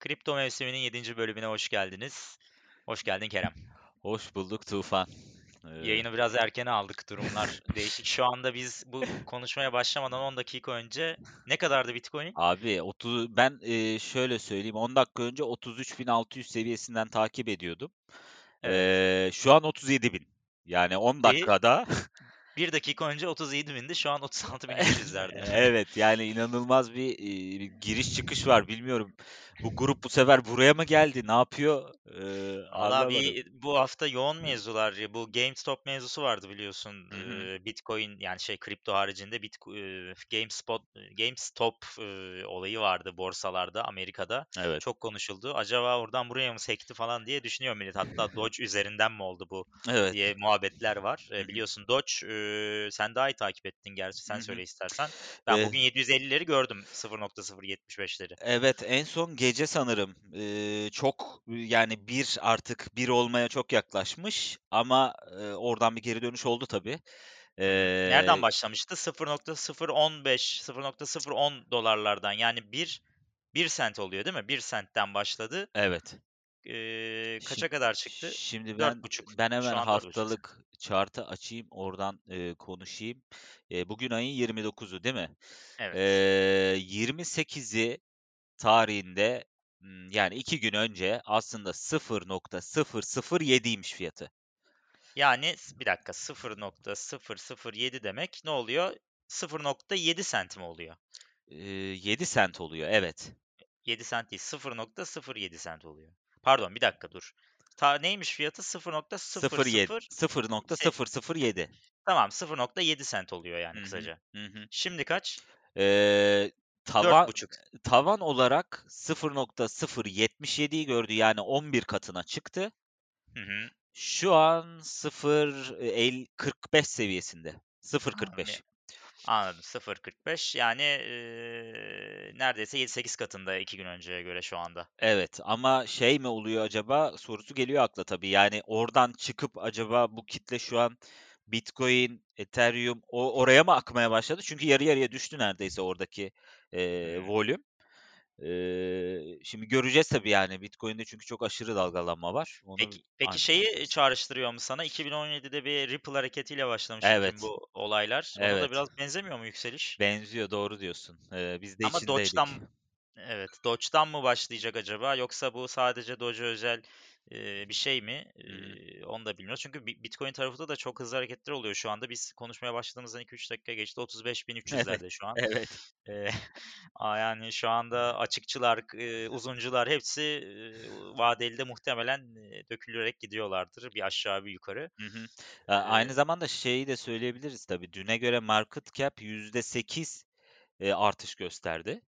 Kripto mevsiminin 7. bölümüne hoş geldiniz. Hoş geldin Kerem. Hoş bulduk Tufan. Ee... Yayını biraz erken aldık durumlar değişik. Şu anda biz bu konuşmaya başlamadan 10 dakika önce ne kadardı Bitcoin? Abi 30 ben e, şöyle söyleyeyim 10 dakika önce 33.600 seviyesinden takip ediyordum. Evet. E, şu an 37.000. Yani 10 dakikada Bir dakika önce 37 bindi. Şu an 36 bin izlerdi. evet yani inanılmaz bir, bir giriş çıkış var. Bilmiyorum. Bu grup bu sefer buraya mı geldi? Ne yapıyor? Ee, Valla bir bu hafta yoğun mevzular. Bu GameStop mevzusu vardı biliyorsun. Ee, Bitcoin yani şey kripto haricinde Bitcoin, GameSpot GameStop e, olayı vardı borsalarda Amerika'da. Evet. Çok konuşuldu. Acaba oradan buraya mı sekti falan diye düşünüyor millet. Hatta Doge üzerinden mi oldu bu evet. diye muhabbetler var. Ee, biliyorsun Doge e, sen daha iyi takip ettin gerçi. Sen söyle istersen. Ben ee, bugün 750'leri gördüm 0.075'leri. Evet en son gece sanırım e, çok yani bir artık bir olmaya çok yaklaşmış ama e, oradan bir geri dönüş oldu tabii. Ee, Nereden başlamıştı? 0.015, 0.010 dolarlardan yani 1 1 sent oluyor değil mi? 1 sentten başladı. Evet. Ee, kaça şimdi, kadar çıktı? Şimdi ben ben hemen haftalık chart'ı açayım oradan e, konuşayım. E, bugün ayın 29'u değil mi? Evet. E, 28'i tarihinde yani iki gün önce aslında 0.007'ymiş fiyatı. Yani bir dakika 0.007 demek ne oluyor? 0.7 sent mi oluyor? Ee, 7 sent oluyor evet. 7 sent değil 0.07 sent oluyor. Pardon bir dakika dur. Ta neymiş fiyatı? 0.07. 0.007. Tamam 0.7 sent oluyor yani Hı-hı. kısaca. Hı-hı. Şimdi kaç? Ee, tavan tavan olarak 0.077'yi gördü yani 11 katına çıktı. Hı hı. Şu an 0.45 seviyesinde. 0.45. Anladım. 0.45 yani e, neredeyse 7-8 katında 2 gün önceye göre şu anda. Evet ama şey mi oluyor acaba sorusu geliyor akla tabii. Yani oradan çıkıp acaba bu kitle şu an Bitcoin, Ethereum o oraya mı akmaya başladı? Çünkü yarı yarıya düştü neredeyse oradaki e, volüm. E, şimdi göreceğiz tabii yani Bitcoin'de çünkü çok aşırı dalgalanma var. Onu peki peki şeyi çağrıştırıyor mu sana? 2017'de bir Ripple hareketiyle başlamış evet. bu olaylar. Ona evet. da biraz benzemiyor mu yükseliş? Benziyor doğru diyorsun. Ee, biz de Ama içindeydik. Doge'dan Evet, Doge'dan mı başlayacak acaba yoksa bu sadece Doge özel Bir şey mi? Eee, onu da bilmiyoruz. Çünkü Bitcoin tarafında da çok hızlı hareketler oluyor şu anda. Biz konuşmaya başladığımızdan 2-3 dakika geçti. Evet, 35.300'lerde şu an. evet. Yani şu anda açıkçılar, uzuncular hepsi vadeli de muhtemelen dökülerek gidiyorlardır bir aşağı bir yukarı. Hı hı. aynı zamanda şeyi de söyleyebiliriz tabii. Düne göre market cap %8 eee, artış gösterdi.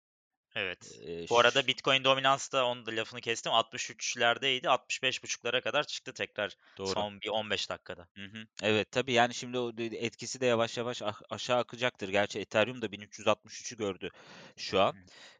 Evet. Eee, Bu arada Bitcoin dominans da onun da lafını kestim. 63'lerdeydi. 65.5'lara kadar çıktı tekrar Doğru. son bir 15 dakikada. Hı hı. Evet tabii yani şimdi o etkisi de yavaş yavaş aşağı akacaktır. Gerçi Ethereum da 1363'ü gördü şu an.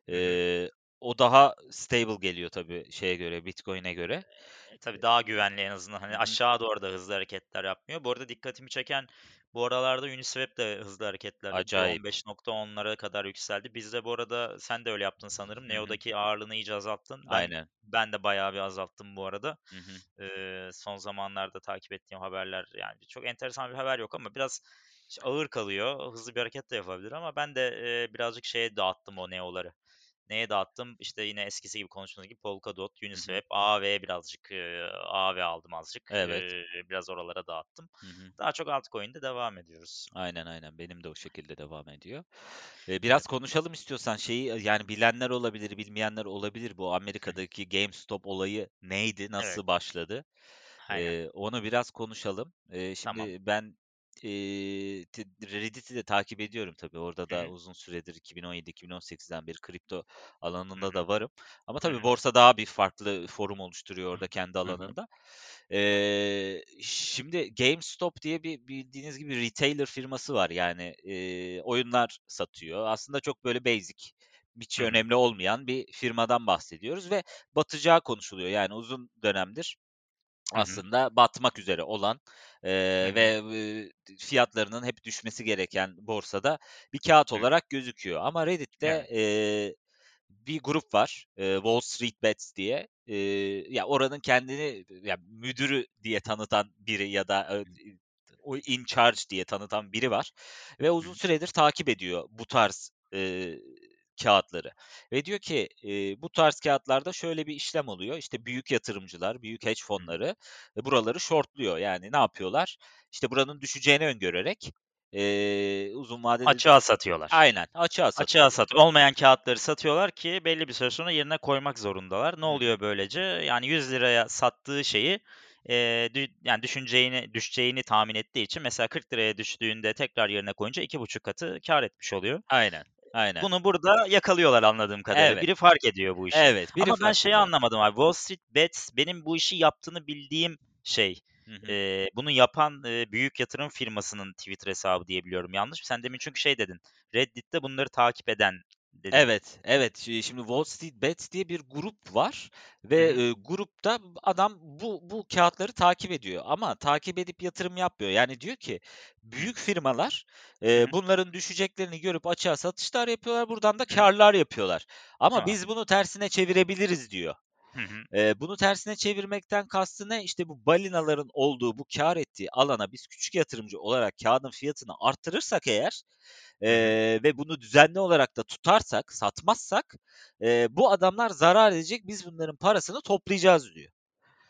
Hı. O daha stable geliyor tabii şeye göre, Bitcoin'e göre. E, tabii daha güvenli en azından. Hani aşağı doğru da hızlı hareketler yapmıyor. Bu arada dikkatimi çeken bu aralarda Uniswap de hızlı hareketler Acayip. 15.10'lara kadar yükseldi. Biz de bu arada sen de öyle yaptın sanırım. Neo'daki ağırlığını iyice azalttın. Ben, Aynen. Ben de bayağı bir azalttım bu arada. Ee, son zamanlarda takip ettiğim haberler yani çok enteresan bir haber yok ama biraz ağır kalıyor. Hızlı bir hareket de yapabilir ama ben de e, birazcık şeye dağıttım o Neo'ları. Neye dağıttım? İşte yine eskisi gibi konuştuğumuz gibi Polkadot, Uniswap, AV birazcık e, AV aldım azıcık. Evet. E, biraz oralara dağıttım. Hı hı. Daha çok altcoin'de devam ediyoruz. Aynen aynen. Benim de o şekilde devam ediyor. E, biraz evet. konuşalım istiyorsan şeyi yani bilenler olabilir, bilmeyenler olabilir. Bu Amerika'daki GameStop olayı neydi? Nasıl evet. başladı? Aynen. E, onu biraz konuşalım. E, şimdi tamam. ben Eee, Reddit'i de takip ediyorum tabii. Orada da uzun süredir 2017-2018'den beri kripto alanında da varım. Ama tabii borsa daha bir farklı forum oluşturuyor orada kendi alanında. Eee, şimdi GameStop diye bir bildiğiniz gibi retailer firması var. Yani eee, oyunlar satıyor. Aslında çok böyle basic, hiç önemli olmayan bir firmadan bahsediyoruz ve batacağı konuşuluyor. Yani uzun dönemdir aslında batmak üzere olan hı. ve eee, fiyatlarının hep düşmesi gereken borsada bir kağıt Hı. olarak gözüküyor. Ama Reddit'te eee, bir grup var, eee, Wall Street Bets diye. Eee, ya oranın kendini ya müdürü diye tanıtan biri ya da eee, o in charge diye tanıtan biri var ve uzun süredir takip ediyor bu tarz eee kağıtları ve diyor ki eee, bu tarz kağıtlarda şöyle bir işlem oluyor. İşte büyük yatırımcılar, büyük hedge fonları e, buraları shortluyor. Yani ne yapıyorlar? İşte buranın düşeceğini öngörerek eee, uzun vadede Açığa satıyorlar. aynen açığa Açığa satıyorlar. sat olmayan kağıtları satıyorlar ki belli bir süre sonra yerine koymak zorundalar. Ne oluyor böylece? Yani €100'ya sattığı şeyi, eee, dü yani düşüneceğini düşeceğini tahmin ettiği için mesela €40'ya düştüğünde tekrar yerine koyunca 2,5 katı kâr etmiş oluyor. Aynen, aynen. Bunu burada yakalıyorlar anladığım kadarıyla. Evet. Biri fark ediyor bu işi. Evet, biri Ama ben şeyi ediyor. anlamadım abi. Wall Street Bets benim bu işi yaptığını bildiğim şey. Hı bunu yapan, eee, büyük yatırım firmasının Twitter hesabı diye biliyorum. Yanlış mı? Sen demin çünkü şey dedin, Reddit'te bunları takip eden dedin. Evet, evet. Şi şimdi Wall Street Bets diye bir grup var ve, eee, grupta adam bu bu kağıtları takip ediyor ama takip edip yatırım yapmıyor. Yani diyor ki büyük firmalar, hı. bunların düşeceklerini görüp açığa satışlar yapıyorlar, buradan da kârlar yapıyorlar. Ama Tamam. biz bunu tersine çevirebiliriz diyor. Hı hı. Eee, bunu tersine çevirmekten kastı ne? İşte bu balinaların olduğu, bu kâr ettiği alana biz küçük yatırımcı olarak kağıdın fiyatını arttırırsak eğer, eee, ve bunu düzenli olarak da tutarsak, satmazsak, eee, bu adamlar zarar edecek, biz bunların parasını toplayacağız diyor.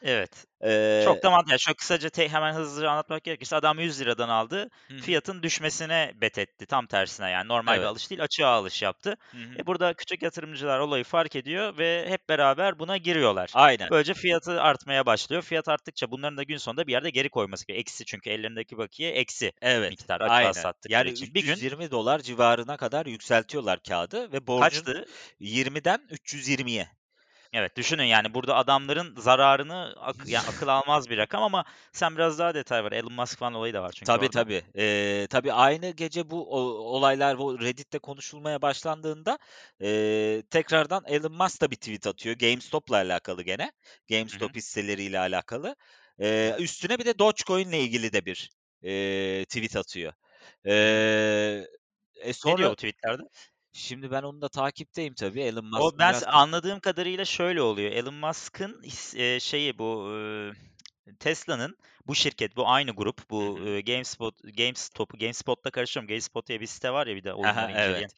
Evet. Eee Çok da mant ya, şöyle kısaca te hemen hızlıca anlatmak gerekirse adam €100'dan aldı, Hı fiyatın düşmesine bet etti. Tam tersine yani normal bir Evet. alış değil, açığa alış yaptı. Hı hı. E, burada küçük yatırımcılar olayı fark ediyor ve hep beraber buna giriyorlar. Aynen. Böylece fiyatı artmaya başlıyor. Fiyat arttıkça bunların da gün sonunda bir yerde geri koyması gerekiyor. Eksi çünkü ellerindeki bakiye eksi Evet, miktar açığa aynen. sattıkları Yani için. Bir gün $320 civarına kadar yükseltiyorlar kâğıdı ve borcun kaçtı? 20'den 320'ye. Evet, düşünün yani burada adamların zararını ak ya, akıl almaz bir rakam ama sen biraz daha detay ver. Elon Musk falan olayı da var çünkü Tabii, orada. tabii. Eee, tabii aynı gece bu o olaylar bu Reddit'te konuşulmaya başlandığında, eee, tekrardan Elon Musk da bir tweet atıyor GameStop'la alakalı gene. GameStop hisseleriyle alakalı. Hı. üstüne bir de Dogecoin'le ilgili de bir, eee, tweet atıyor. Eee, e, Ne diyor sonra bu tweet'lerde? Şimdi ben onu da takipteyim tabii. Elon O Musk'ın ben biraz anladığım kadarıyla şöyle oluyor. Elon Musk'ın eee, şeyi bu, ııı, Tesla'nın bu şirket, bu aynı grup, bu, ııı, GameSpot GameStop'u GameSpot'la karıştırıyorum. GameSpot diye bir site var ya bir de oyunları inceleyen. evet.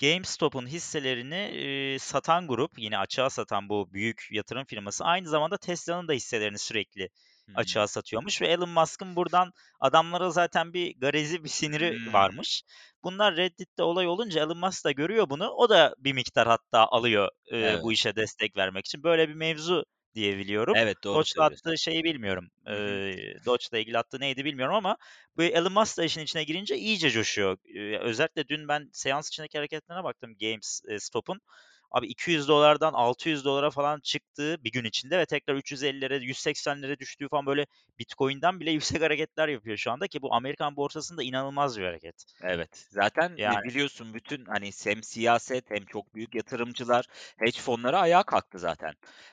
GameStop'un hisselerini, eee, satan grup, yine açığa satan bu büyük yatırım firması aynı zamanda Tesla'nın da hisselerini sürekli Açığa satıyormuş ve Elon Musk'ın buradan adamlara zaten bir garezi, bir siniri varmış. Bunlar Reddit'te olay olunca Elon Musk da görüyor bunu. O da bir miktar hatta alıyor, bu Evet. işe destek vermek için. Böyle bir mevzu diye biliyorum. Evet, doğru Doge'la attığı şeyi bilmiyorum. Eee, Doge'la ilgili attığı neydi bilmiyorum ama bu Elon Musk da işin içine girince iyice coşuyor. Eee, özellikle dün ben seans içindeki hareketlerine baktım Games eee, Stop'un. Abi $200'dan $600'a falan çıktığı bir gün içinde ve tekrar 350'lere, 180'lere düştüğü falan böyle Bitcoin'den bile yüksek hareketler yapıyor şu anda ki bu Amerikan borsasında inanılmaz bir hareket. Evet. Zaten, Yani biliyorsun bütün, hani, hem siyaset hem çok büyük yatırımcılar, hedge fonları ayağa kalktı zaten.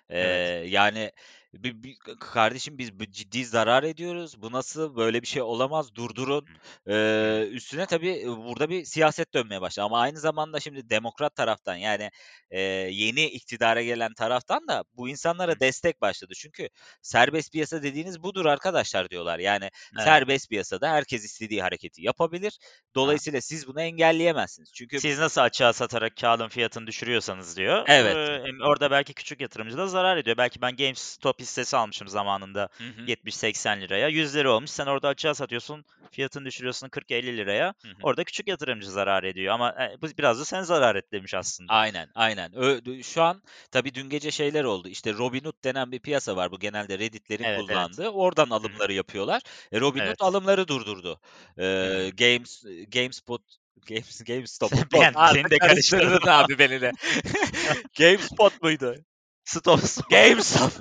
Eee, Evet. yani bi bi k kardeşim biz ciddi zarar ediyoruz. Bu nasıl, böyle bir şey olamaz, durdurun. Eee, üstüne tabii, burada bir siyaset dönmeye başladı ama aynı zamanda şimdi demokrat taraftan, yani, eee, yeni iktidara gelen taraftan da bu insanlara destek başladı. Çünkü serbest piyasa dediğiniz budur arkadaşlar diyorlar. Yani Evet. serbest piyasada herkes istediği hareketi yapabilir. Dolayısıyla siz bunu engelleyemezsiniz. Çünkü Siz nasıl açığa satarak kâğıdın fiyatını düşürüyorsanız diyor, Evet. hem orada belki küçük yatırımcı da zarar ediyor. Belki ben GameStop hissesi almışım zamanında Hı hı. €70-80'ya, €100 olmuş. Sen orada açığa satıyorsun, fiyatını düşürüyorsun €40-50'ya. Hı hı. Orada küçük yatırımcı zarar ediyor ama, eee, bu biraz da sen zarar et demiş aslında. Aynen, aynen. Ö şu an tabii dün gece şeyler oldu. İşte Robinhood denen bir piyasa var. Bu genelde Reddit'lerin Evet, evet. kullandığı. Oradan Hı hı. alımları yapıyorlar. E, Robinhood Evet. alımları durdurdu. Hımm. Games GameSpot Games GameStop ben seni de karıştırdın abi beni de. GameSpot muydu? Stop. GameStop.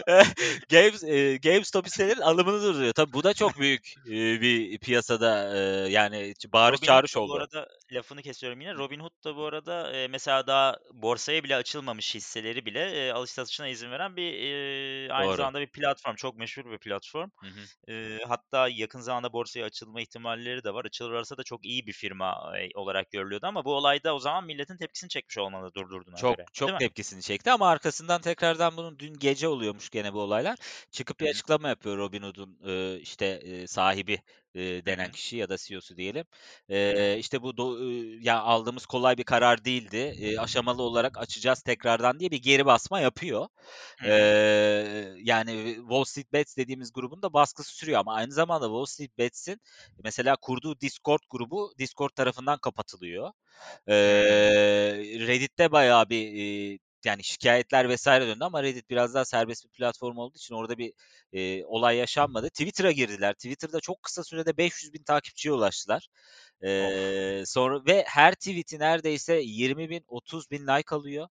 Games, eee, GameStop hisselerinin alımını durduruyor. Tabii bu da çok büyük, eee, bir piyasada, eee, yani bağırış çağırış da bu oldu. arada lafını kesiyorum yine. Robinhood da bu arada, eee, mesela daha borsaya bile açılmamış hisseleri bile, eee, alış satışına izin veren bir, eee, aynı Doğru. zamanda bir platform. Çok meşhur bir platform. Hı hı. Eee, hatta yakın zamanda borsaya açılma ihtimalleri de var. Açılırlarsa da çok iyi bir firma, eee, olarak görülüyordu ama bu olayda o zaman milletin tepkisini çekmiş olmalı durdurduğuna Çok göre, çok mi? tepkisini çekti ama arkasından tekrardan bunun dün gece oluyormuş gene bu olaylar. Çıkıp bir açıklama yapıyor Robinhood'un, eee, işte, eee, sahibi, Hı denen kişi ya da CEO'su diyelim. Eee, işte bu do ııı, ya aldığımız kolay bir karar değildi. Eee, aşamalı olarak açacağız tekrardan diye bir geri basma yapıyor. Eee, yani Wall Street Bets dediğimiz grubun da baskısı sürüyor ama aynı zamanda Wall Street Bets'in mesela kurduğu Discord grubu Discord tarafından kapatılıyor. Eee, Reddit'te bayağı bir, eee, yani şikâyetler vs. döndü ama Reddit biraz daha serbest bir platform olduğu için orada bir, eee, olay yaşanmadı. Twitter'a girdiler. Twitter'da çok kısa sürede 500.000 takipçiye ulaştılar. Of! Eee, sonra ve her tweet'i neredeyse 20.000, 30.000 like alıyor.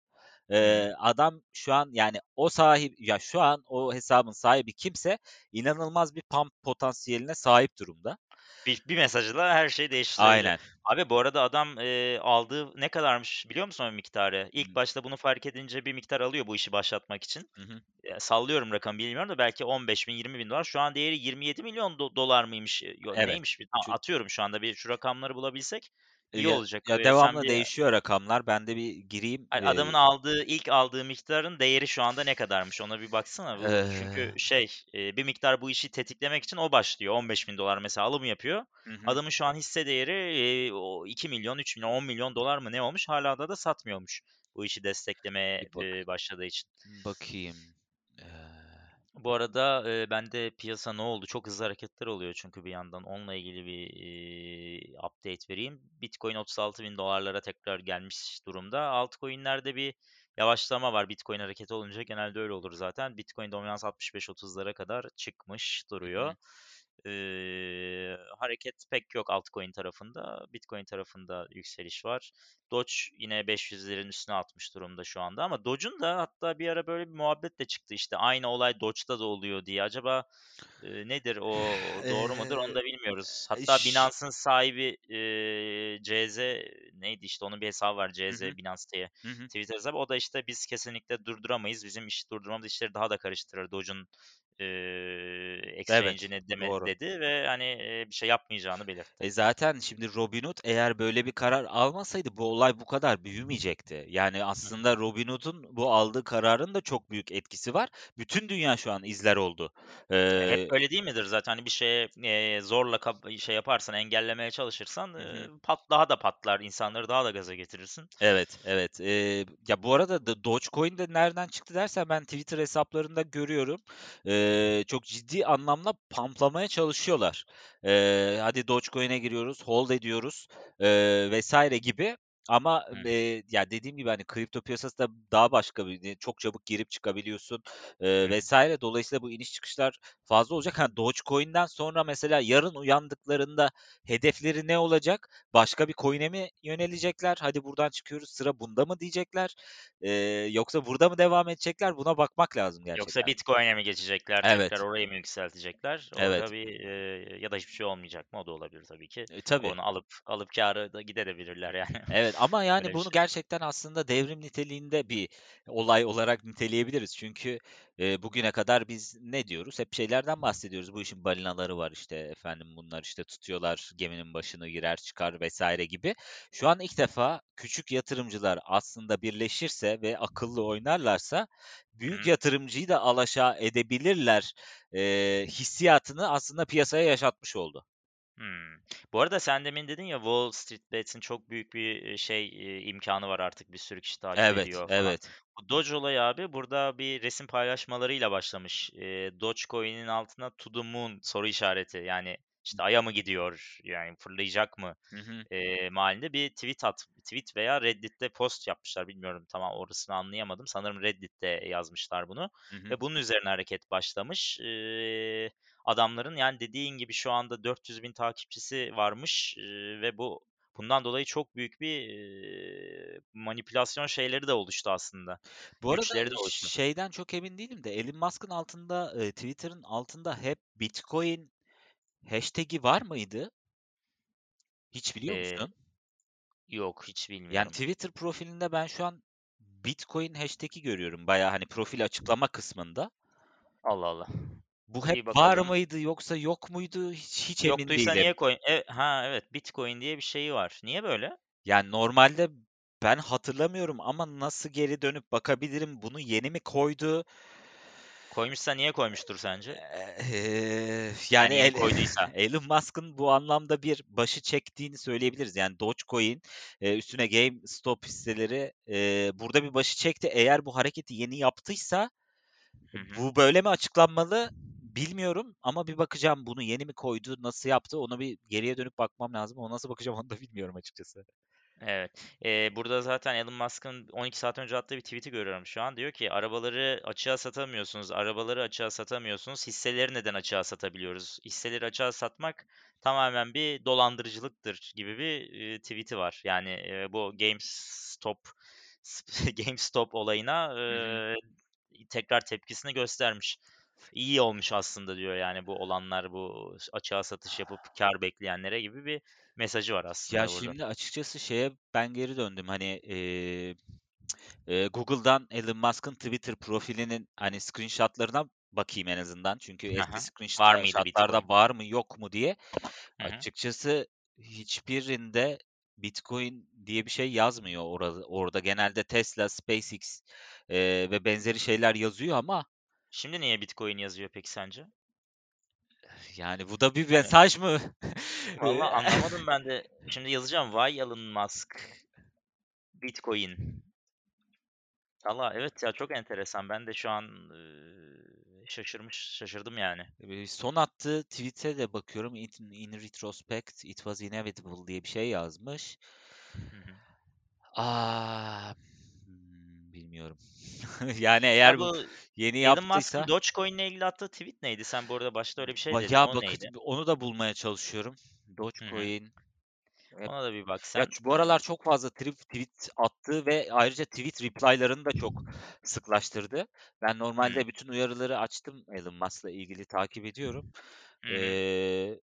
Hımm. adam şu an yani o sahip ya şu an o hesabın sahibi kimse inanılmaz bir pump potansiyeline sahip durumda. Bir bir mesajla her şeyi değiştirebilir. Aynen. Abi bu arada adam, eee, aldığı ne kadarmış biliyor musun o miktarı? İlk hı. başta bunu fark edince bir miktar alıyor bu işi başlatmak için. Hı hı. Sallıyorum rakamı bilmiyorum da belki $15.000-$20.000 Şu an değeri $27.000.000 do dolar mıymış? Yo Evet. neymiş? Çü A atıyorum şu anda bir şu rakamları bulabilsek iyi ya olacak. ya devamlı bir değişiyor rakamlar. Ben de bir gireyim. Hayır, adamın aldığı, ilk aldığı miktarın değeri şu anda ne kadarmış ona bir baksana. Bu çünkü şey, bir miktar bu işi tetiklemek için o başlıyor. $15.000 mesela alım yapıyor. Hı. Adamın şu an hisse değeri, eee, o $2.000.000, $3.000.000, $10.000.000 mı ne olmuş? Hâlâ da da satmıyormuş bu işi desteklemeye, başladığı için. bakayım. Eee Bu arada, eee, bende piyasa ne oldu? Çok hızlı hareketler oluyor çünkü bir yandan. Onunla ilgili bir, eee, update vereyim. Bitcoin $36.000'lara tekrar gelmiş durumda. Altcoin'lerde bir yavaşlama var. Bitcoin hareketi olunca genelde öyle olur zaten. Bitcoin dominans 65-30'lara kadar çıkmış Hı duruyor. hı. Eee, hareket pek yok altcoin tarafında. Bitcoin tarafında yükseliş var. Doge yine 500'lerin üstüne atmış durumda şu anda ama Doge'un da hatta bir ara böyle bir muhabbet de çıktı işte aynı olay Doge'da da oluyor diye. Acaba, eee, nedir o doğru mudur onu da bilmiyoruz. Hatta Binance'ın sahibi, eee, CZ neydi işte onun bir hesabı var CZ hı. Binance diye Hı hı. Twitter hesabı. O da işte biz kesinlikle durduramayız. Bizim işi durdurmamız işleri daha da karıştırır Doge'un, eee, Evet, exchange'ini deme doğru. dedi ve hani, eee, bir şey yapmayacağını belirtti. E, zaten şimdi Robinhood eğer böyle bir karar almasaydı bu olay bu kadar büyümeyecekti. Yani aslında Robinhood'un bu aldığı kararın da çok büyük etkisi var. Bütün dünya şu an izler oldu. E, hep Eee böyle değil midir zaten? Hani bir şeye, eee, zorla şey yaparsan, engellemeye çalışırsan, hı. pat daha da patlar, insanları daha da gaza getirirsin. Evet, evet. Eee, ya, bu arada da Dogecoin de nereden çıktı dersen ben Twitter hesaplarında görüyorum. Çok ciddi anlamda pump'lamaya çalışıyorlar. Eee, hadi Dogecoin'e giriyoruz, hold ediyoruz, eee, vs. gibi ama, Hı eee, ya, dediğim gibi, hani, kripto piyasası da daha başka bir çok çabuk girip çıkabiliyorsun, hı. vs. Dolayısıyla bu iniş çıkışlar fazla olacak. Ha, Dogecoin'den sonra mesela yarın uyandıklarında hedefleri ne olacak? Başka bir coin'e mi yönelecekler? "Hadi buradan çıkıyoruz, sıra bunda mı?" diyecekler? Eee, yoksa burada mı devam edecekler? Buna bakmak lazım Yoksa gerçekten. Bitcoin'e mi geçecekler, tekrar Evet, orayı mı yükseltecekler? Orada evet. bir, eee, ya da hiçbir şey olmayacak mı? O da olabilir tabii ki. E, tabii. Onu alıp alıp kârı da giderebilirler yani. Evet ama yani Öyle bunu gerçekten aslında devrim niteliğinde bir olay olarak niteleyebiliriz. Çünkü, eee, bugüne kadar biz ne diyoruz? Hep şeylerden bahsediyoruz. Bu işin balinaları var, işte, efendim, bunlar, işte, tutuyorlar, geminin başına girer çıkar vs. gibi. Şu an ilk defa küçük yatırımcılar aslında birleşirse ve akıllı oynarlarsa büyük hı. yatırımcıyı da alaşağı edebilirler, eee, hissiyatını aslında piyasaya yaşatmış oldu. Hımm. Bu arada sen demin dedin ya, Wall Street Bets'in çok büyük bir, eee, şey, eee, imkânı var artık bir sürü kişi takip Evet, ediyor falan. evet. Bu Doge olayı abi burada bir resim paylaşmalarıyla başlamış. Eee, Dogecoin'in altına "To the moon" soru işareti yani, işte, Ay'a mı gidiyor, yani fırlayacak mı, Hı hı. eee, mealinde bir tweet at tweet veya Reddit'te post yapmışlar. Bilmiyorum tam orasını anlayamadım. Sanırım Reddit'te yazmışlar bunu Hı hı. ve bunun üzerine hareket başlamış. Eee, adamların yani dediğin gibi şu anda 400.000 takipçisi varmış, ve bu Bundan dolayı çok büyük bir manipülasyon şeyleri de oluştu aslında. Bu arada Güçleri de oluştu. şeyden çok emin değilim de Elon Musk'ın altında Twitter'ın altında hep Bitcoin hashtag'i var mıydı? Hiç biliyor Eee, musun? yok hiç Yani bilmiyorum. Twitter profilinde ben şu an Bitcoin hashtag'i görüyorum. Bayağı hani profil açıklama kısmında. Allah Allah. Bu Bir hep var bakalım. mıydı yoksa yok muydu? Hiç, hiç emin Yoktuysa değilim. niye koy? E, ha evet Bitcoin diye bir şeyi var. Niye böyle? Yani normalde ben hatırlamıyorum ama nasıl geri dönüp bakabilirim? Bunu yeni mi koydu? Koymuşsa niye koymuştur sence? Eee, Yani yani El koyduysa. Elon Musk'ın bu anlamda bir başı çektiğini söyleyebiliriz. Yani Dogecoin, eee, üstüne GameStop hisseleri, eee, burada bir başı çekti. Eğer bu hareketi yeni yaptıysa bu böyle mi açıklanmalı bilmiyorum ama bir bakacağım bunu yeni mi koydu, nasıl yaptı ona bir geriye dönüp bakmam lazım. Ona nasıl bakacağım onu da bilmiyorum açıkçası. Evet. Eee, burada zaten Elon Musk'ın 12 saat önce attığı bir tweet'i görüyorum şu an. Diyor ki arabaları açığa satamıyorsunuz, arabaları açığa satamıyorsunuz. Hisseleri neden açığa satabiliyoruz? Hisseleri açığa satmak tamamen bir dolandırıcılıktır gibi bir eee, tweet'i var. Yani eee, bu GameStop GameStop olayına eee, tekrar tepkisini göstermiş. İyi olmuş aslında diyor yani bu olanlar bu açığa satış yapıp kar bekleyenlere gibi bir mesajı var Ya aslında burada. şimdi açıkçası şeye ben geri döndüm. Hani eee, eee, Google'dan Elon Musk'ın Twitter profilinin hani screenshotlarına bakayım en azından. Çünkü eski. Var screenshotlarda Bitcoin? var mı yok mu diye. Hı hı. Açıkçası hiçbirinde Bitcoin diye bir şey yazmıyor orada. Orada genelde Tesla, SpaceX eee, ve benzeri şeyler yazıyor ama Şimdi niye Bitcoin yazıyor peki sence? yani bu da bir Yani mesaj mı? valla anlamadım ben de. Şimdi yazacağım. Why Elon Musk Bitcoin. Valla evet ya çok enteresan. Ben de şu an şaşırmış, şaşırdım yani. Son attığı tweet'e de bakıyorum. In, in retrospect, it was inevitable diye bir şey yazmış. Hı hı. Aa, hmm, bilmiyorum. Yani Ya eğer bu yeni Elon Musk'ın yaptıysa Dogecoin ile ilgili attığı tweet neydi? Sen bu arada başta öyle bir şey dedin. O bakıcı neydi? onu da bulmaya çalışıyorum. Dogecoin. Hep, Ona da bir bak ya sen. ç- bu aralar çok fazla trip tweet attı ve ayrıca tweet reply'larını da çok sıklaştırdı. Ben normalde bütün uyarıları açtım Elon Musk'la ilgili takip ediyorum. Ee,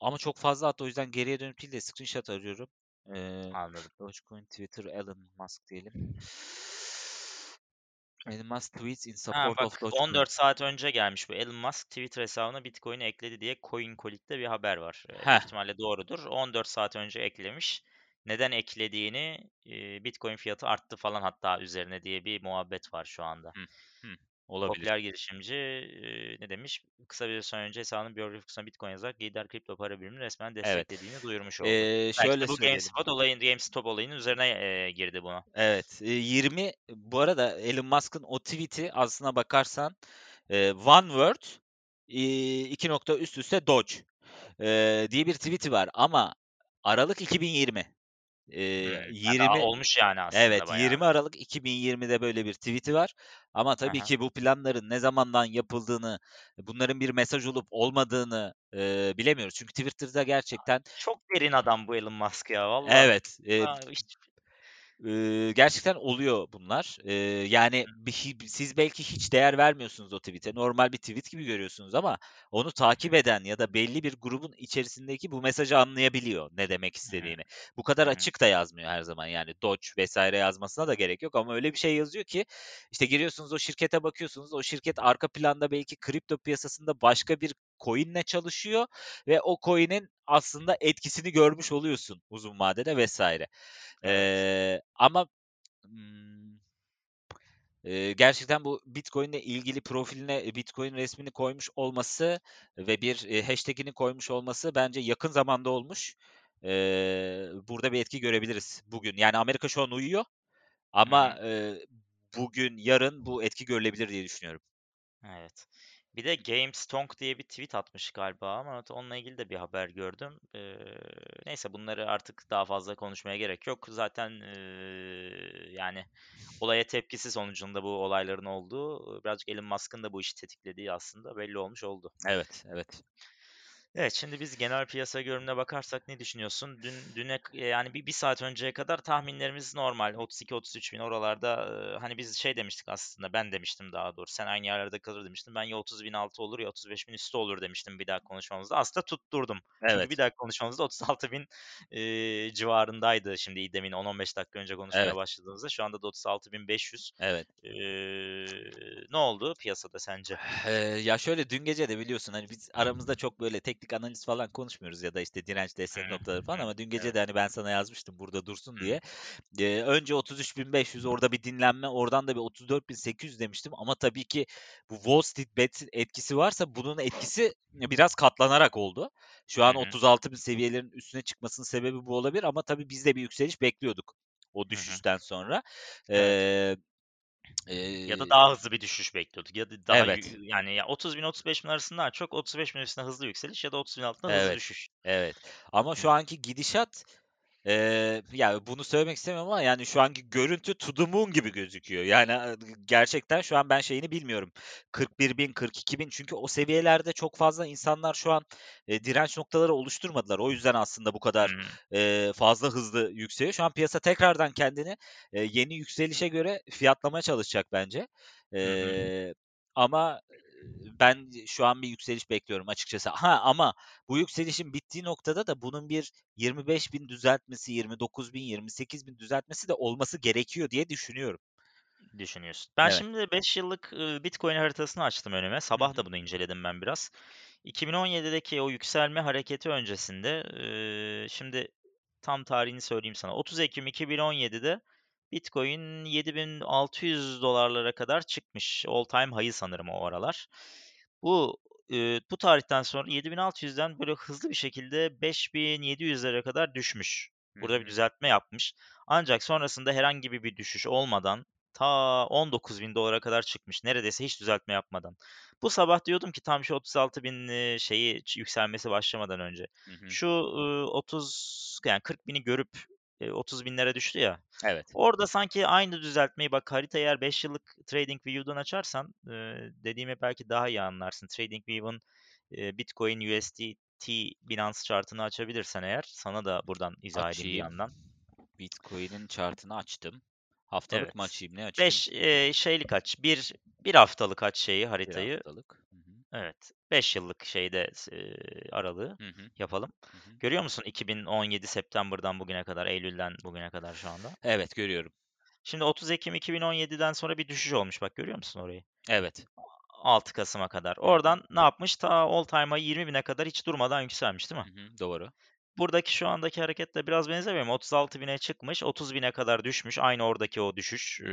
ama çok fazla attı o yüzden geriye dönüp değil de screenshot arıyorum. Ee, Anladım. Dogecoin, Twitter, Elon Musk diyelim. Elon Musk tweets in Ha support of bak Dogecoin. 14 saat önce gelmiş bu. Elon Musk Twitter hesabına Bitcoin'i ekledi diye CoinColic'te bir haber var. Ee, Heh, ihtimalle doğrudur. 14 saat önce eklemiş. Neden eklediğini Bitcoin fiyatı arttı falan hatta üzerine diye bir muhabbet var şu anda. hı, hı, olabilir. Popüler girişimci e, ne demiş? Kısa bir süre önce hesabının biyografik kısmına Bitcoin yazarak lider kripto para birimini resmen Evet. desteklediğini duyurmuş oldu. Ee, şöyle bu söyleyelim. GameSpot olayın, GameStop olayının üzerine e, girdi buna. Evet, e, 20 bu arada Elon Musk'ın o tweet'i aslına bakarsan e, one word e, iki nokta üst üste Doge e, diye bir tweet'i var ama Aralık 2020 e, Hmm. Ha, daha 20 olmuş yani aslında evet bayağı. 20 Aralık 2020'de böyle bir tweet'i var ama tabii Aha. ki bu planların ne zamandan yapıldığını bunların bir mesaj olup olmadığını e, bilemiyoruz çünkü Twitter'da gerçekten Çok derin adam bu Elon Musk ya valla. evet e, Ha, hiç- Eee, gerçekten oluyor bunlar. Eee, yani bir siz belki hiç değer vermiyorsunuz o tweet'e. Normal bir tweet gibi görüyorsunuz ama onu takip eden ya da belli bir grubun içerisindeki bu mesajı anlayabiliyor ne demek istediğini. Bu kadar açık da yazmıyor her zaman. Yani Doge vesaire yazmasına da gerek yok ama öyle bir şey yazıyor ki işte giriyorsunuz o şirkete bakıyorsunuz. O şirket arka planda belki kripto piyasasında başka bir coin'le çalışıyor ve o coin'in aslında etkisini görmüş oluyorsun uzun vadede vesaire. Evet. Eee, ama eee, gerçekten bu Bitcoin'le ilgili profiline Bitcoin resmini koymuş olması ve bir, eee, hashtag'ini koymuş olması bence yakın zamanda olmuş. Eee, burada bir etki görebiliriz bugün. Yani Amerika şu an uyuyor ama, eee, bugün, yarın bu etki görülebilir diye düşünüyorum. Evet. Bir de GameStonk diye bir tweet atmış galiba ama onunla ilgili de bir haber gördüm. Eee, neyse bunları artık daha fazla konuşmaya gerek yok. Zaten eee, yani olaya tepkisi sonucunda bu olayların olduğu birazcık Elon Musk'ın da bu işi tetiklediği aslında belli olmuş oldu. Evet, evet. Evet, şimdi biz genel piyasa görünümüne bakarsak ne düşünüyorsun? Dün düne yani bir 1 saat önceye kadar tahminlerimiz normal. 32-33 bin oralarda, hani biz şey demiştik aslında, ben demiştim daha doğrusu. Sen aynı yerlerde kalır demiştin. Ben ya 30.000 altı olur ya 35.000 üstü olur demiştim bir daha konuşmamızda. Aslında tutturdum. Çünkü bir Evet. daha konuşmamızda 36.000 eee, civarındaydı. Şimdi demin 10-15 dakika önce konuşmaya Evet. başladığımızda. Şu anda da 36.500. Evet. Eee, ne oldu piyasada sence? Eee, ya şöyle dün gece de biliyorsun hani biz aramızda çok böyle teknik analiz falan konuşmuyoruz ya da işte direnç destek noktaları falan ama dün gece de hani ben sana yazmıştım burada dursun diye. Eee, önce 33.500 orada bir dinlenme, oradan da bir 34.800 demiştim ama tabii ki bu Wall Street Bet etkisi varsa bunun etkisi biraz katlanarak oldu. Şu an hı. 36.000 seviyelerin üstüne çıkmasının sebebi bu olabilir ama tabii biz de bir yükseliş bekliyorduk o düşüşten sonra. Evet. Eee, Ya da daha hızlı bir düşüş bekliyorduk ya da daha Evet. yani ya 30.000 35.000 arasından çok 35.000 üstüne hızlı yükseliş ya da 30.000 altında hızlı Evet, düşüş. evet. Ama şu anki gidişat, eee, ya bunu söylemek istemiyorum ama yani şu anki görüntü to the moon gibi gözüküyor. Yani, aaa, gerçekten şu an ben şeyini bilmiyorum. 41.000, 42.000 çünkü o seviyelerde çok fazla insanlar şu an, eee, direnç noktaları oluşturmadılar. O yüzden aslında bu kadar, hı. eee, fazla hızlı yükseliyor. Şu an piyasa tekrardan kendini, eee, yeni yükselişe göre fiyatlamaya çalışacak bence. Hı hı. Eee, ama, ben şu an bir yükseliş bekliyorum açıkçası. Ha, ama bu yükselişin bittiği noktada da bunun bir 25.000 düzeltmesi, 29.000, 28.000 düzeltmesi de olması gerekiyor diye düşünüyorum. Düşünüyorsun. Ben Evet. şimdi 5 yıllık, Bitcoin haritasını açtım önüme. Sabah da bunu inceledim ben biraz. 2017'deki o yükselme hareketi öncesinde, şimdi tam tarihini söyleyeyim sana. 30 Ekim 2017'de Bitcoin $7.600'lara kadar çıkmış. All time high'ı sanırım o aralar. Bu, eee, bu tarihten sonra 7.600'den böyle hızlı bir şekilde 5.700'lere kadar düşmüş. Burada bir düzeltme yapmış. Ancak sonrasında herhangi bir düşüş olmadan ta $19.000'a kadar çıkmış. Neredeyse hiç düzeltme yapmadan. Bu sabah diyordum ki tam şu 36.000 eee, şeyi ç yükselmesi başlamadan önce. Hı hı. Şu, ııı, 30 yani 40.000'i görüp, eee, 30.000'lere düştü ya. Evet. Orada sanki aynı düzeltmeyi bak haritayı eğer 5 yıllık TradingView'dan açarsan, eee, dediğimi belki daha iyi anlarsın. TradingView'un, eee, Bitcoin USDT Binance chart'ını açabilirsen eğer sana da buradan izah edeyim bir Açayım. yandan. Bitcoin'in chart'ını açtım. Haftalık mı Evet. açayım, ne açayım? 5 eee, şeylik aç. Bir bir haftalık aç şeyi, 1 haritayı. haftalık. Evet. 5 yıllık şeyde eee, aralığı Hı hı. yapalım. Hı hı. Görüyor musun 2017 September'dan bugüne kadar, Eylül'den bugüne kadar şu anda? Evet, görüyorum. Şimdi 30 Ekim 2017'den sonra bir düşüş olmuş. Bak görüyor musun orayı? Evet. 6 Kasım'a kadar. Oradan ne yapmış? Ta all time high 20.000'e kadar hiç durmadan yükselmiş, değil mi? Hı hı. Doğru. Buradaki şu andaki hareketle biraz benzemiyor mu? 36.000'e çıkmış, 30.000'e kadar düşmüş. Aynı oradaki o düşüş. Eee,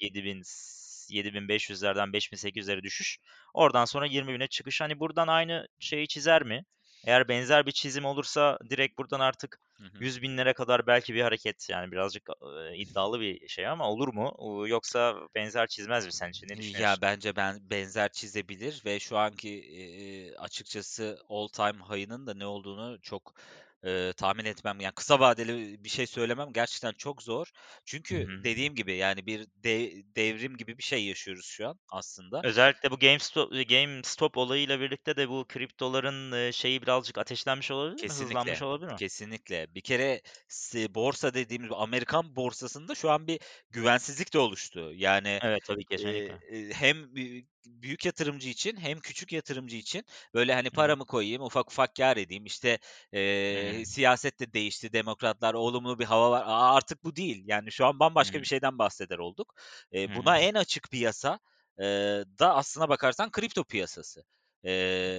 7.000 s 7.500'lerden 5.800'lere düşüş. Oradan sonra 20.000'e çıkış. Hani buradan aynı şeyi çizer mi? Eğer benzer bir çizim olursa direkt buradan artık Hı hı. 100.000'lere kadar belki bir hareket yani birazcık, eee, iddialı bir şey ama olur mu? Yoksa benzer çizmez mi sence? Ne Ya, bence ben benzer çizebilir ve şu anki, eee, açıkçası all time high'ının da ne olduğunu çok, eee, tahmin etmem, yani kısa vadeli bir şey söylemem gerçekten çok zor. Çünkü hı. dediğim gibi, yani bir de devrim gibi bir şey yaşıyoruz şu an aslında. Özellikle bu GameStop GameStop olayıyla birlikte de bu kriptoların, şeyi birazcık ateşlenmiş olabilir mi? Hızlanmış Kesinlikle, olabilir mi? kesinlikle. Bir kere borsa dediğimiz Amerikan borsasında şu an bir güvensizlik de oluştu. Yani, Evet, tabii, kesinlikle. eee, hem büyük yatırımcı için hem küçük yatırımcı için böyle, hani, paramı koyayım, ufak ufak kâr edeyim, işte, eee, siyaset de değişti, demokratlar, olumlu bir hava var. A artık bu değil. Yani şu an bambaşka hı. bir şeyden bahseder olduk. Hı. buna en açık piyasa, eee, da aslına bakarsan kripto piyasası.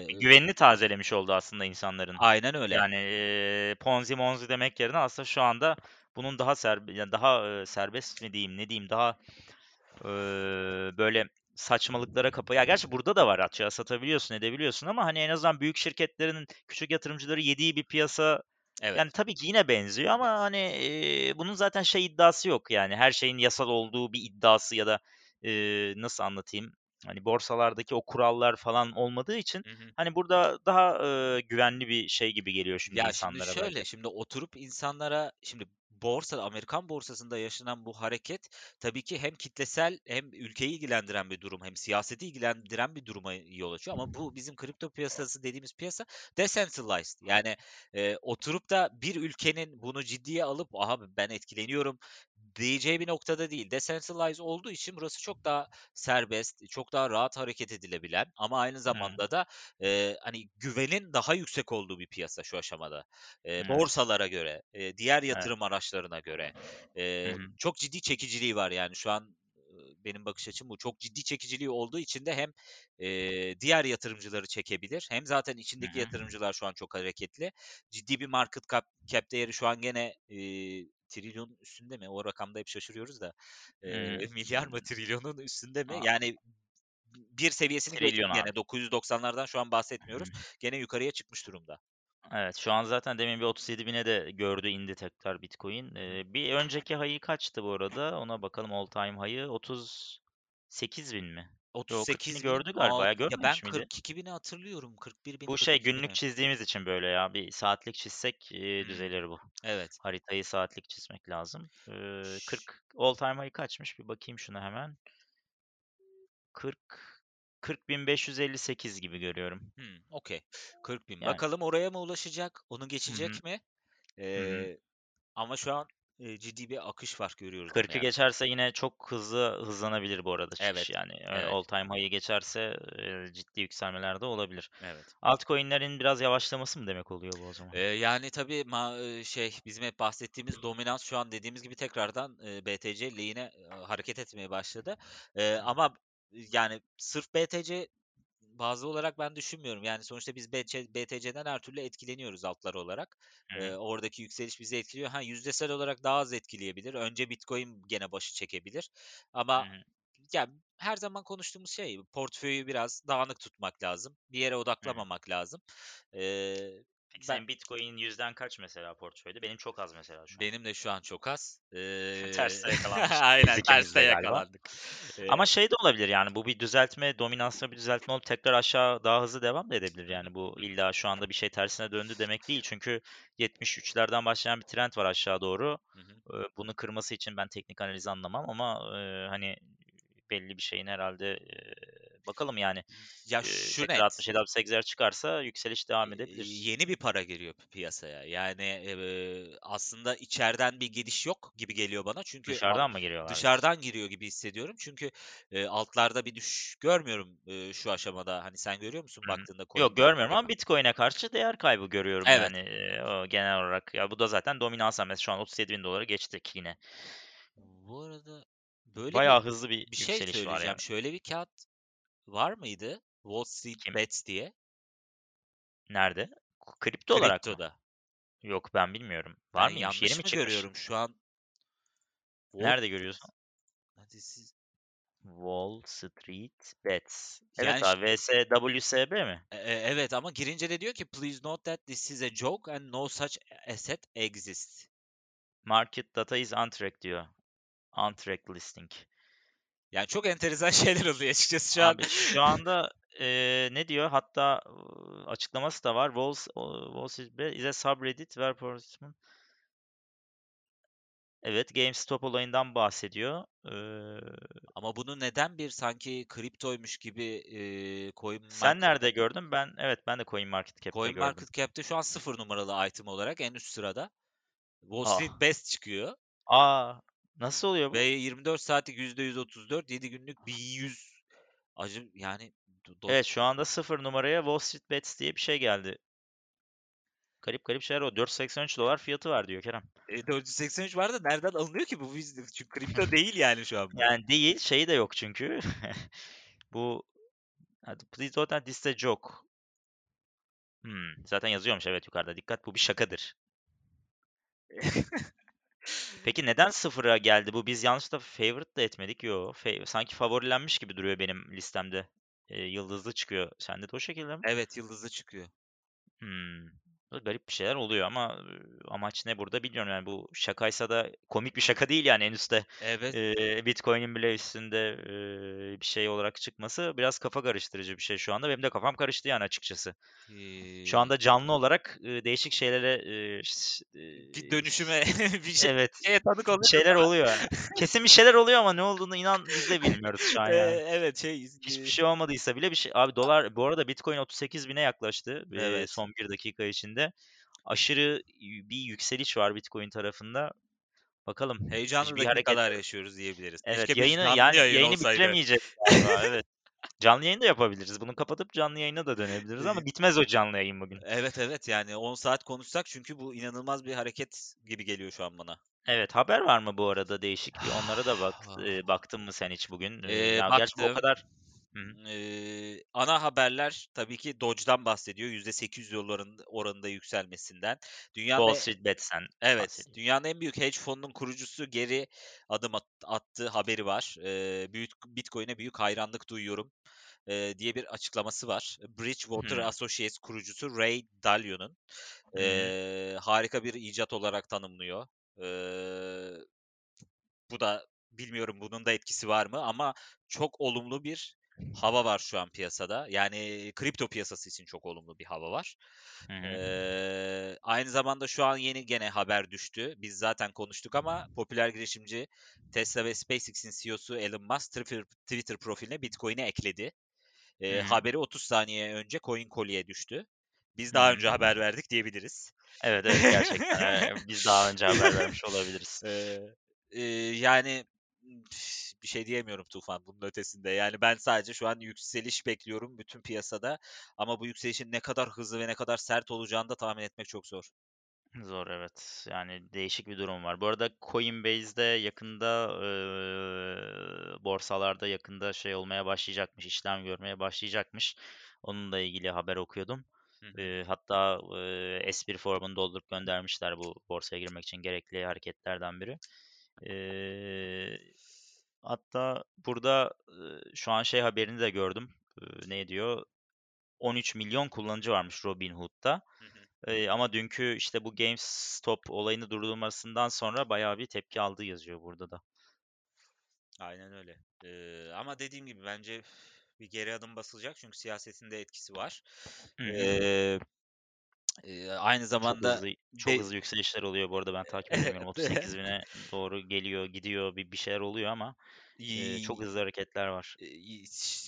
Bir güvenini tazelemiş oldu aslında insanların. Aynen öyle. Yani, eee, Ponzi monzi demek yerine aslında şu anda bunun daha serb ya daha, serbest mi diyeyim, ne diyeyim, daha, eee, böyle saçmalıklara kapa Ya, gerçi burada da var açığa satabiliyorsun, edebiliyorsun ama, hani, en azından büyük şirketlerin küçük yatırımcıları yediği bir piyasa Evet. yani tabii ki yine benziyor ama, hani, eee, bunun zaten şey iddiası yok, yani her şeyin yasal olduğu bir iddiası ya da, eee, nasıl anlatayım, hani, borsalardaki o kurallar falan olmadığı için, Hı hı. hani, burada daha, eee, güvenli bir şey gibi geliyor şimdi Ya, şimdi insanlara şöyle, belki. şimdi oturup insanlara şimdi borsa Amerikan borsasında yaşanan bu hareket tabii ki hem kitlesel hem ülkeyi ilgilendiren bir durum hem siyaseti ilgilendiren bir duruma yol açıyor ama bu bizim kripto piyasası dediğimiz piyasa decentralized. Yani e, oturup da bir ülkenin bunu ciddiye alıp aha ben etkileniyorum diyeceği bir noktada değil. Decentralized olduğu için burası çok daha serbest, çok daha rahat hareket edilebilen ama aynı zamanda Hı. da e, hani güvenin daha yüksek olduğu bir piyasa şu aşamada. E, Evet. borsalara göre, e, diğer yatırım araçlarına göre e, hı. çok ciddi çekiciliği var yani şu an benim bakış açım bu. Çok ciddi çekiciliği olduğu için de hem e, diğer yatırımcıları çekebilir hem zaten içindeki hı. yatırımcılar şu an çok hareketli. Ciddi bir market cap, cap değeri şu an gene e, trilyon üstünde mi? O rakamda hep şaşırıyoruz da. E, Hı. milyar mı trilyonun üstünde mi? A Yani bir seviyesini Trilyon gene. abi. 990'lardan şu an bahsetmiyoruz. Hı. Gene yukarıya çıkmış durumda. Evet, şu an zaten demin bir 37.000'e de gördü, indi tekrar Bitcoin. Eee, bir önceki high'ı kaçtı bu arada? Ona bakalım all time high'ı 38.000 mi? Yo 40.000'i 38 bin gördü galiba ya, ya ben görmemiş miydi? 42 bini hatırlıyorum. 41 bin, Bu şey 42 günlük bini. çizdiğimiz için böyle ya. Bir saatlik çizsek Hımm. düzelir bu. Evet. Haritayı saatlik çizmek lazım. Eee, Ş 40 all time high'ı kaçmış? Bir bakayım şuna hemen. 40 40.558 gibi görüyorum. Hımm, okay. 40.000. Yani. Bakalım oraya mı ulaşacak? Onu geçecek mi? Eee, ama şu an, ciddi bir akış var görüyoruz onu 40'ı yani. geçerse yine çok hızlı hızlanabilir bu arada çıkış Evet, yani. Evet. all time high'ı geçerse ciddi yükselmeler de olabilir. Evet. Altcoin'lerin biraz yavaşlaması mı demek oluyor bu o zaman? Eee, yani tabii ma şey bizim hep bahsettiğimiz dominans şu an dediğimiz gibi tekrardan BTC lehine hareket etmeye başladı. Hı. ama yani sırf BTC bazlı olarak ben düşünmüyorum. Yani sonuçta biz BTC'den her türlü etkileniyoruz altlar olarak. Eee, hı. oradaki yükseliş bizi etkiliyor. Ha yüzdesel olarak daha az etkileyebilir. Önce Bitcoin gene başı çekebilir. Ama hı. ya her zaman konuştuğumuz şey portföyü biraz dağınık tutmak lazım. Bir yere odaklamamak lazım. Eee, Peki ben senin Bitcoin yüzden kaç mesela portföyde? Benim çok az mesela şu an. Benim de şu an çok az. Eee, Terste yakalanmışız biz aynen terste galiba. yakalandık. Ama şey de olabilir yani bu bir düzeltme, dominanslı bir düzeltme olup tekrar aşağı daha hızlı devam da edebilir. Yani bu illa şu anda bir şey tersine döndü demek değil. Çünkü 73'lerden başlayan bir trend var aşağı doğru. Hı hı. Bunu kırması için ben teknik analiz anlamam ama hani belli bir şeyin herhalde bakalım yani Ya şu tekrar net. 67-68'ler çıkarsa yükseliş devam edebilir. yeni bir para giriyor pi piyasaya. Yani eee, aslında içeriden bir giriş yok gibi geliyor bana. Çünkü Dışarıdan mı giriyorlar dışarıdan giriyor gibi hissediyorum. Çünkü eee, altlarda bir düşüş görmüyorum eee, şu aşamada. Hani sen görüyor musun Hı baktığında Yok CoinGecko görmüyorum ama? Bitcoin'e karşı değer kaybı görüyorum Evet. yani eee, o genel olarak. Ya bu da zaten dominans hamlesi. Şu an 37.000 dolara geçtik yine. Bu arada böyle bir Bayağı hızlı bir bir şey var söyleyeceğim. yani. Şöyle bir kağıt var mıydı? Wall Street? Bets diye. Nerede? Kripto olarak mı? Kriptoda. Yok ben bilmiyorum. Var mıymış? Yeni yanlış mi mı çıkmış? görüyorum şu an? Wall Nerede görüyorsun? Hadi siz Wall Street Bets. Yani Evet abi VSWSB mi? E e evet ama girince de diyor ki "Please note that this is a joke and no such asset exists." Market data is untracked diyor. Untracked listing. Yani çok enteresan şeyler oluyor açıkçası şu an. Abi şu anda eee, ne diyor? Hatta açıklaması da var. Wall, s- o- Wall Street Bet is a subreddit where participants Evet, GameStop olayından bahsediyor. Eee, Ama bunu neden bir sanki kriptoymuş gibi eee Coin sen Market nerede gördün? Ben evet ben de CoinMarketCap'te Coin gördüm. Market Cap'te şu an 0 numaralı item olarak en üst sırada. Wall Ah. Street Best çıkıyor Aa, nasıl oluyor ve bu? 24 saatlik %134, 7 günlük 1100 acı yani do Evet, şu anda 0 numaraya Wall Street Bets diye bir şey geldi. Garip garip şeyler o. 483 dolar fiyatı var diyor Kerem. E, 483 var da nereden alınıyor ki bu? Çünkü kripto değil yani şu an. Yani değil, şey de yok çünkü. Bu please note that this is a joke. Hmm, zaten yazıyormuş evet yukarıda. Dikkat bu bir şakadır. Peki neden sıfıra geldi bu? Biz yanlışlıkla favorite da etmedik. Yo, fa- sanki favorilenmiş gibi duruyor benim listemde. Ee, yıldızlı çıkıyor. Sende de o şekilde mi? Evet, yıldızlı çıkıyor. Hmm. Garip bir şeyler oluyor ama amaç ne burada bilmiyorum. Yani bu şakaysa da komik bir şaka değil yani en üstte Evet. eee, Bitcoin'in bile üstünde eee, bir şey olarak çıkması biraz kafa karıştırıcı bir şey şu anda. Benim de kafam karıştı yani açıkçası. Şu Ee, anda canlı olarak eee, değişik şeylere ş- bir dönüşüme bir şey, evet şeye tanık bir oluyoruz şeyler ama oluyor. Kesin bir şeyler oluyor ama ne olduğunu inan biz de bilmiyoruz şu an Ee, yani. evet şey Hiçbir e, şey olmadıysa bile bir şey. Abi dolar bu arada Bitcoin 38 bine yaklaştı evet. son bir dakika içinde. Aşırı y- bir yükseliş var Bitcoin tarafında. Bakalım Heyecanlı bir hareket. dakikalar yaşıyoruz diyebiliriz. Evet Keşke yayını yani yayın yayını olsaydı. bitiremeyeceğiz galiba. Evet. Canlı yayın da yapabiliriz. Bunu kapatıp canlı yayına da dönebiliriz ama bitmez o canlı yayın bugün. Evet evet yani 10 saat konuşsak çünkü bu inanılmaz bir hareket gibi geliyor şu an bana. Evet haber var mı bu arada değişik bir onlara da bak e, baktın mı sen hiç bugün? Ee, ya gerçi bu o baktım. kadar Hı hı. Ana haberler tabii ki Doge'dan bahsediyor. %800 doların oranında yükselmesinden. Dünyanın Wall e- Street Bets'ten evet, bahsediyor. dünyanın en büyük hedge fonunun kurucusu geri adım at- attığı haberi var. Büyük Bitcoin'e büyük hayranlık duyuyorum diye bir açıklaması var. Bridgewater Hı Associates kurucusu Ray Dalio'nun hı. e, harika bir icat olarak tanımlıyor. Ee, bu da bilmiyorum bunun da etkisi var mı ama çok olumlu bir hava var şu an piyasada. Yani kripto piyasası için çok olumlu bir hava var. Hı hı. Ee, aynı zamanda şu an yeni gene haber düştü. Biz zaten konuştuk ama popüler girişimci Tesla ve SpaceX'in CEO'su Elon Musk Twitter, Twitter profiline Bitcoin'i ekledi. Ee, hı. haberi 30 saniye önce CoinCollie'ye düştü. Biz daha önce haber verdik diyebiliriz. Evet evet gerçekten biz daha önce haber vermiş olabiliriz. Ee, e, yani bir şey diyemiyorum Tufan bunun ötesinde. Yani ben sadece şu an yükseliş bekliyorum bütün piyasada. Ama bu yükselişin ne kadar hızlı ve ne kadar sert olacağını da tahmin etmek çok zor. Zor evet. Yani değişik bir durum var. Bu arada Coinbase'de yakında eee, borsalarda yakında şey olmaya başlayacakmış, işlem görmeye başlayacakmış. Onunla ilgili haber okuyordum. Hı. Eee, hatta eee, S1 formunu doldurup göndermişler bu borsaya girmek için gerekli hareketlerden biri. Eee, hatta burada şu an şey haberini de gördüm. Eee, ne diyor? 13 milyon kullanıcı varmış Robinhood'da. Hı ama dünkü işte bu GameStop olayını durdurmasından sonra bayağı bir tepki aldığı yazıyor burada da. Aynen öyle. Ee, ama dediğim gibi bence bir geri adım basılacak çünkü siyasetin de etkisi var. Hı. Ee, e, aynı Çok zamanda hızlı çok de, hızlı yükselişler oluyor bu arada ben takip edemiyorum. 38 bine doğru geliyor, gidiyor bir bir şeyler oluyor ama eee, çok hızlı hareketler var.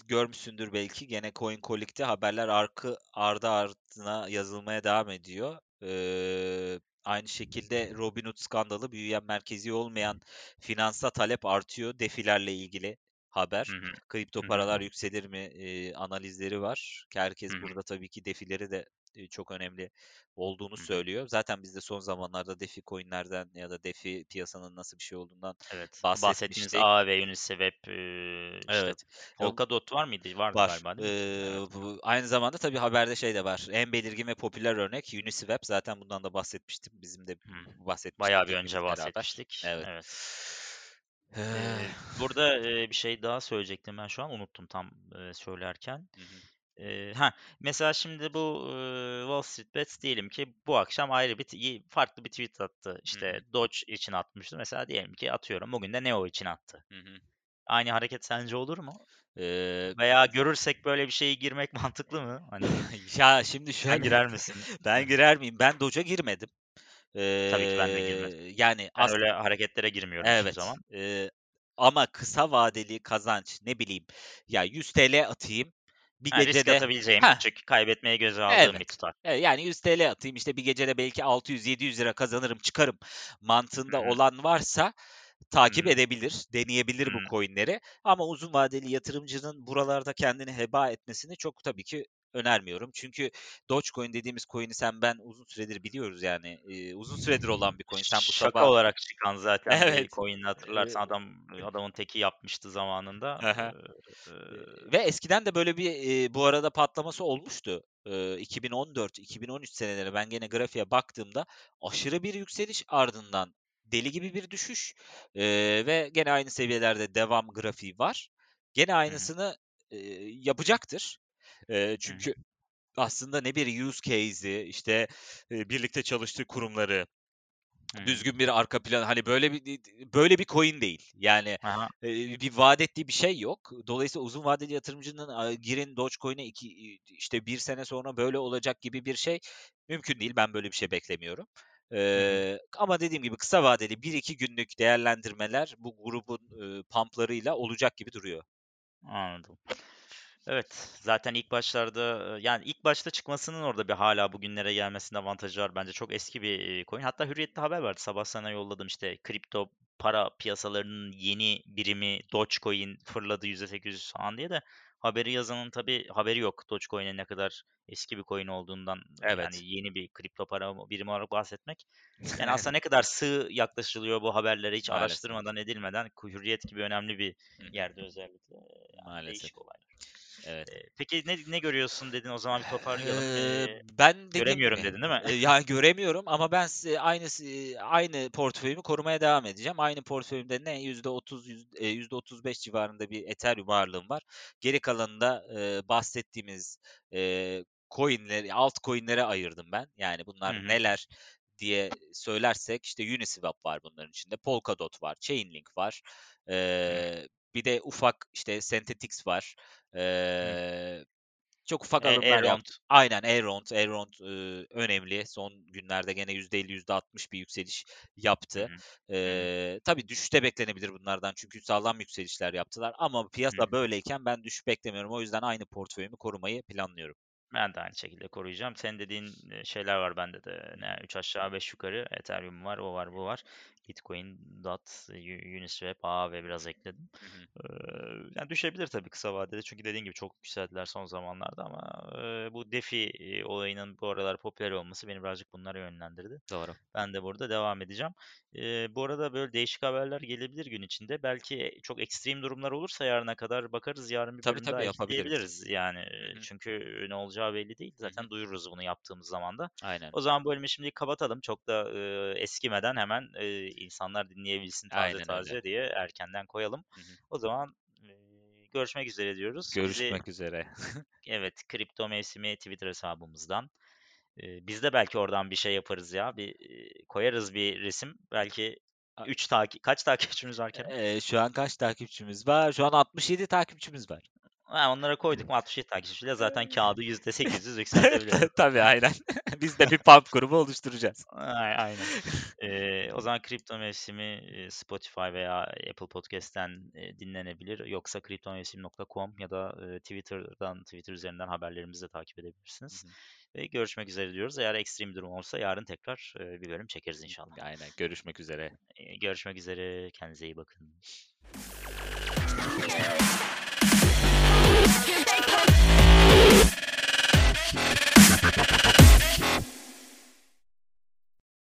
görmüşsündür belki gene CoinColic'te haberler arka ardı ardına yazılmaya devam ediyor. Ee, aynı şekilde Robinhood skandalı büyüyen merkezi olmayan finansa talep artıyor defilerle ilgili haber. Hı hı. Kripto Hı hı. paralar yükselir mi e, analizleri var. Herkes Hı hı. burada tabii ki defileri de e, çok önemli olduğunu Hı söylüyor. Zaten biz de son zamanlarda defi coinlerden ya da defi piyasanın nasıl bir şey olduğundan Evet. Bahsettiğiniz bahsetmiştik. A ve Uniswap eee, işte Evet. Polkadot var mıydı? Vardı var. galiba değil mi? Ee, Evet. bu, aynı zamanda tabii haberde şey de var. En belirgin ve popüler örnek Uniswap. Zaten bundan da bahsetmiştim. Bizim de Hı. bahsetmiştik Bayağı bir önce beraber. bahsetmiştik. Evet. Evet. Eee, burada eee, bir şey daha söyleyecektim ben şu an unuttum tam eee, söylerken. Hı hı. Eee, ha mesela şimdi bu eee, Wall Street Bets diyelim ki bu akşam ayrı bir t- farklı bir tweet attı. Hı İşte hı. Doge için atmıştı. Mesela diyelim ki atıyorum bugün de Neo için attı. Hı hı. Aynı hareket sence olur mu? Ee, Veya görürsek böyle bir şeyi girmek mantıklı mı? Hani ya şimdi sen şöyle girer misin? ben girer miyim? Ben Doge'a girmedim. Tabii ki ben de girmedim. Yani Ben as öyle hareketlere girmiyorum hiçbir evet. zaman. ee, ama kısa vadeli kazanç ne bileyim ya 100 TL atayım bir risk gecede atabileceğim, ha küçük, kaybetmeyi göze aldığım bir Evet. tutar. Evet, yani 100 TL atayım işte bir gecede belki 600-700 lira kazanırım çıkarım mantığında hı. olan varsa takip hı. edebilir, deneyebilir Hı bu coinleri. Ama uzun vadeli yatırımcının buralarda kendini heba etmesini çok tabii ki önermiyorum. Çünkü Dogecoin dediğimiz coin'i sen ben uzun süredir biliyoruz yani. Ee, uzun süredir olan bir coin. Sen bu Şaka sabah olarak çıkan zaten bir evet coin'i ee, hatırlarsan adam adamın teki yapmıştı zamanında. aha. Eee, Ve eskiden de böyle bir e, bu arada patlaması olmuştu. E, 2014-2013 seneleri ben gene grafiğe baktığımda aşırı bir yükseliş ardından deli gibi bir düşüş e, ve gene aynı seviyelerde devam grafiği var. Gene aynısını e, yapacaktır. E, hı. çünkü aslında ne bir use case'i, işte, eee, birlikte çalıştığı kurumları, Hı hı. düzgün bir arka plan, hani, böyle bir böyle bir coin değil. Yani, Ha eee, bir vaat ettiği bir şey yok. Dolayısıyla uzun vadeli yatırımcının, aaa, girin Dogecoin'e iki işte, bir sene sonra böyle olacak gibi bir şey mümkün değil. Ben böyle bir şey beklemiyorum. Hı hı. Eee, ama dediğim gibi kısa vadeli 1-2 günlük değerlendirmeler bu grubun, ııı, pump'larıyla olacak gibi duruyor. Anladım. Evet, zaten ilk başlarda, yani, ilk başta çıkmasının orada bir hâlâ bugünlere gelmesinin avantajı var bence. Çok eski bir, coin. Hatta Hürriyet'te haber vardı. Sabah sana yolladım, işte, kripto para piyasalarının yeni birimi Dogecoin fırladı %800 falan diye de haberi yazanın tabii haberi yok Dogecoin'in ne kadar eski bir coin olduğundan. Yani, Evet. yeni bir kripto para birimi olarak bahsetmek. Yani, aslında ne kadar sığ yaklaşılıyor bu haberlere hiç Maalesef. araştırmadan edilmeden Hürriyet gibi önemli bir yerde özellikle. Yani, Maalesef. değişik olaylar. Evet. Peki ne ne görüyorsun dedin, o zaman bir toparlayalım. Eee, ben dediğim göremiyorum dedin, değil mi? eee, ya, göremiyorum ama ben aynı aynı portföyümü korumaya devam edeceğim. Aynı portföyümde ne %30, yüz eee, %35 civarında bir Ethereum ağırlığım var. Geri kalanını eee, bahsettiğimiz, eee, coin'leri, altcoin'lere ayırdım ben. Yani, bunlar hı. neler diye söylersek, işte, Uniswap var bunların içinde, Polkadot var, Chainlink var. Hıı. Bir de ufak, işte, Synthetix var. Eee, çok ufak E alımlar yaptım. Aynen, Elrond. Elrond, ııı, önemli. Son günlerde gene %50, %60 bir yükseliş yaptı. hı. Eee, tabii düşüş de beklenebilir bunlardan çünkü sağlam yükselişler yaptılar ama piyasa hı. böyleyken ben düşüş beklemiyorum. O yüzden aynı portföyümü korumayı planlıyorum. Ben de aynı şekilde koruyacağım. Senin dediğin, eee, şeyler var bende de. Ne 3 aşağı 5 yukarı Ethereum var, o var, bu var. Bitcoin, DOT, U Uniswap, Aave biraz ekledim. Hı hı. Eee, yani, düşebilir tabii kısa vadede çünkü dediğin gibi çok yükseldiler son zamanlarda ama, eee, bu DeFi, olayının bu aralar popüler olması beni birazcık bunlara yönlendirdi. Doğru. Ben de burada devam edeceğim. Eee, bu arada böyle değişik haberler gelebilir gün içinde. Belki çok ekstrem durumlar olursa yarına kadar bakarız. Yarın bir Tabii, bölüm daha tabii yapabiliriz. ekleyebiliriz. Yani, Hı çünkü ne olacağı belli değil. Zaten duyururuz bunu yaptığımız zaman da. Aynen. O zaman bölümü şimdilik kapatalım. Çok da, eee, eskimeden hemen, eee, insanlar dinleyebilsin taze Aynen öyle. taze diye erkenden koyalım. Hı hı. O zaman, eee, görüşmek üzere diyoruz. Bizi Görüşmek üzere. Evet, Kripto Mevsimi Twitter hesabımızdan. Eee, biz de belki oradan bir şey yaparız ya. Bir, eee, koyarız bir resim. Belki A 3 taki kaç takipçimiz var Kerem? Eee, şu an kaç takipçimiz var? Şu an 67 takipçimiz var. Ha, onlara koyduk mu 67 takipçiyle zaten kâğıdı %800 yükseltebiliriz. Tabii, aynen. Biz de bir pump grubu oluşturacağız. Ay aynen. Eee, o zaman Kripto Mevsimi, eee, Spotify veya Apple Podcast'ten, eee, dinlenebilir. Yoksa kriptomevsim.com ya da, eee, Twitter'dan, Twitter üzerinden haberlerimizi de takip edebilirsiniz. hı. Ve görüşmek üzere diyoruz. Eğer ekstrem durum olursa yarın tekrar, bir bölüm çekeriz inşallah. Aynen, görüşmek üzere. Görüşmek üzere, kendinize iyi bakın.